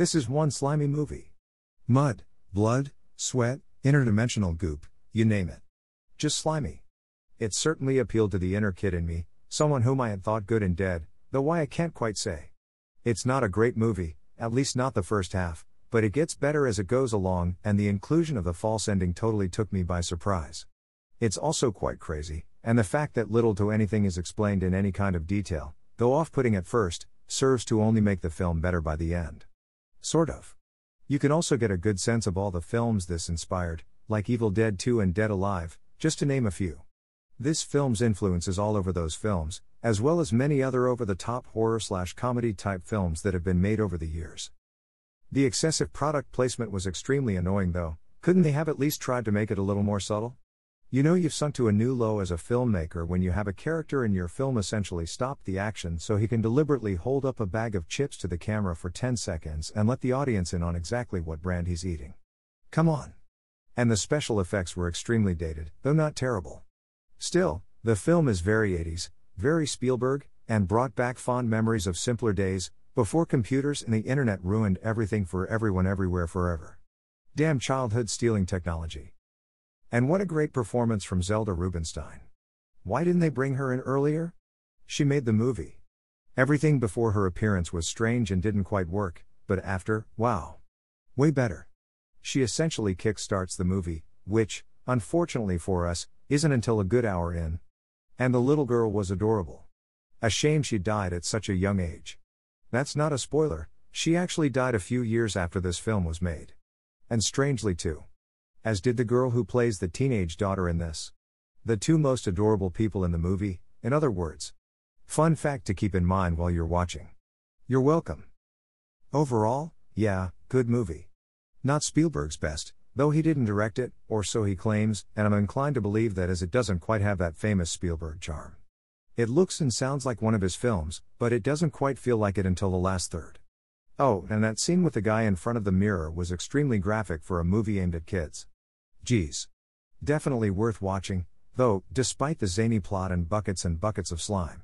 This is one slimy movie. Mud, blood, sweat, interdimensional goop, you name it. Just slimy. It certainly appealed to the inner kid in me, someone whom I had thought good and dead, though why I can't quite say. It's not a great movie, at least not the first half, but it gets better as it goes along, and the inclusion of the false ending totally took me by surprise. It's also quite crazy, and the fact that little to anything is explained in any kind of detail, though off putting at first, serves to only make the film better by the end. Sort of. You can also get a good sense of all the films this inspired, like Evil Dead 2 and Dead Alive, just to name a few. This film's influence is all over those films, as well as many other over the top horror slash comedy type films that have been made over the years. The excessive product placement was extremely annoying though, couldn't they have at least tried to make it a little more subtle? You know you've sunk to a new low as a filmmaker when you have a character in your film essentially stop the action so he can deliberately hold up a bag of chips to the camera for 10 seconds and let the audience in on exactly what brand he's eating. Come on. And the special effects were extremely dated, though not terrible. Still, the film is very 80s, very Spielberg, and brought back fond memories of simpler days, before computers and the internet ruined everything for everyone everywhere forever. Damn childhood stealing technology. And what a great performance from Zelda Rubinstein. Why didn't they bring her in earlier? She made the movie. Everything before her appearance was strange and didn't quite work, but after, wow. Way better. She essentially kickstarts the movie, which, unfortunately for us, isn't until a good hour in. And the little girl was adorable. A shame she died at such a young age. That's not a spoiler, she actually died a few years after this film was made. And strangely, too. As did the girl who plays the teenage daughter in this. The two most adorable people in the movie, in other words. Fun fact to keep in mind while you're watching. You're welcome. Overall, yeah, good movie. Not Spielberg's best, though he didn't direct it, or so he claims, and I'm inclined to believe that as it doesn't quite have that famous Spielberg charm. It looks and sounds like one of his films, but it doesn't quite feel like it until the last third. Oh, and that scene with the guy in front of the mirror was extremely graphic for a movie aimed at kids. Geez. Definitely worth watching, though, despite the zany plot and buckets and buckets of slime.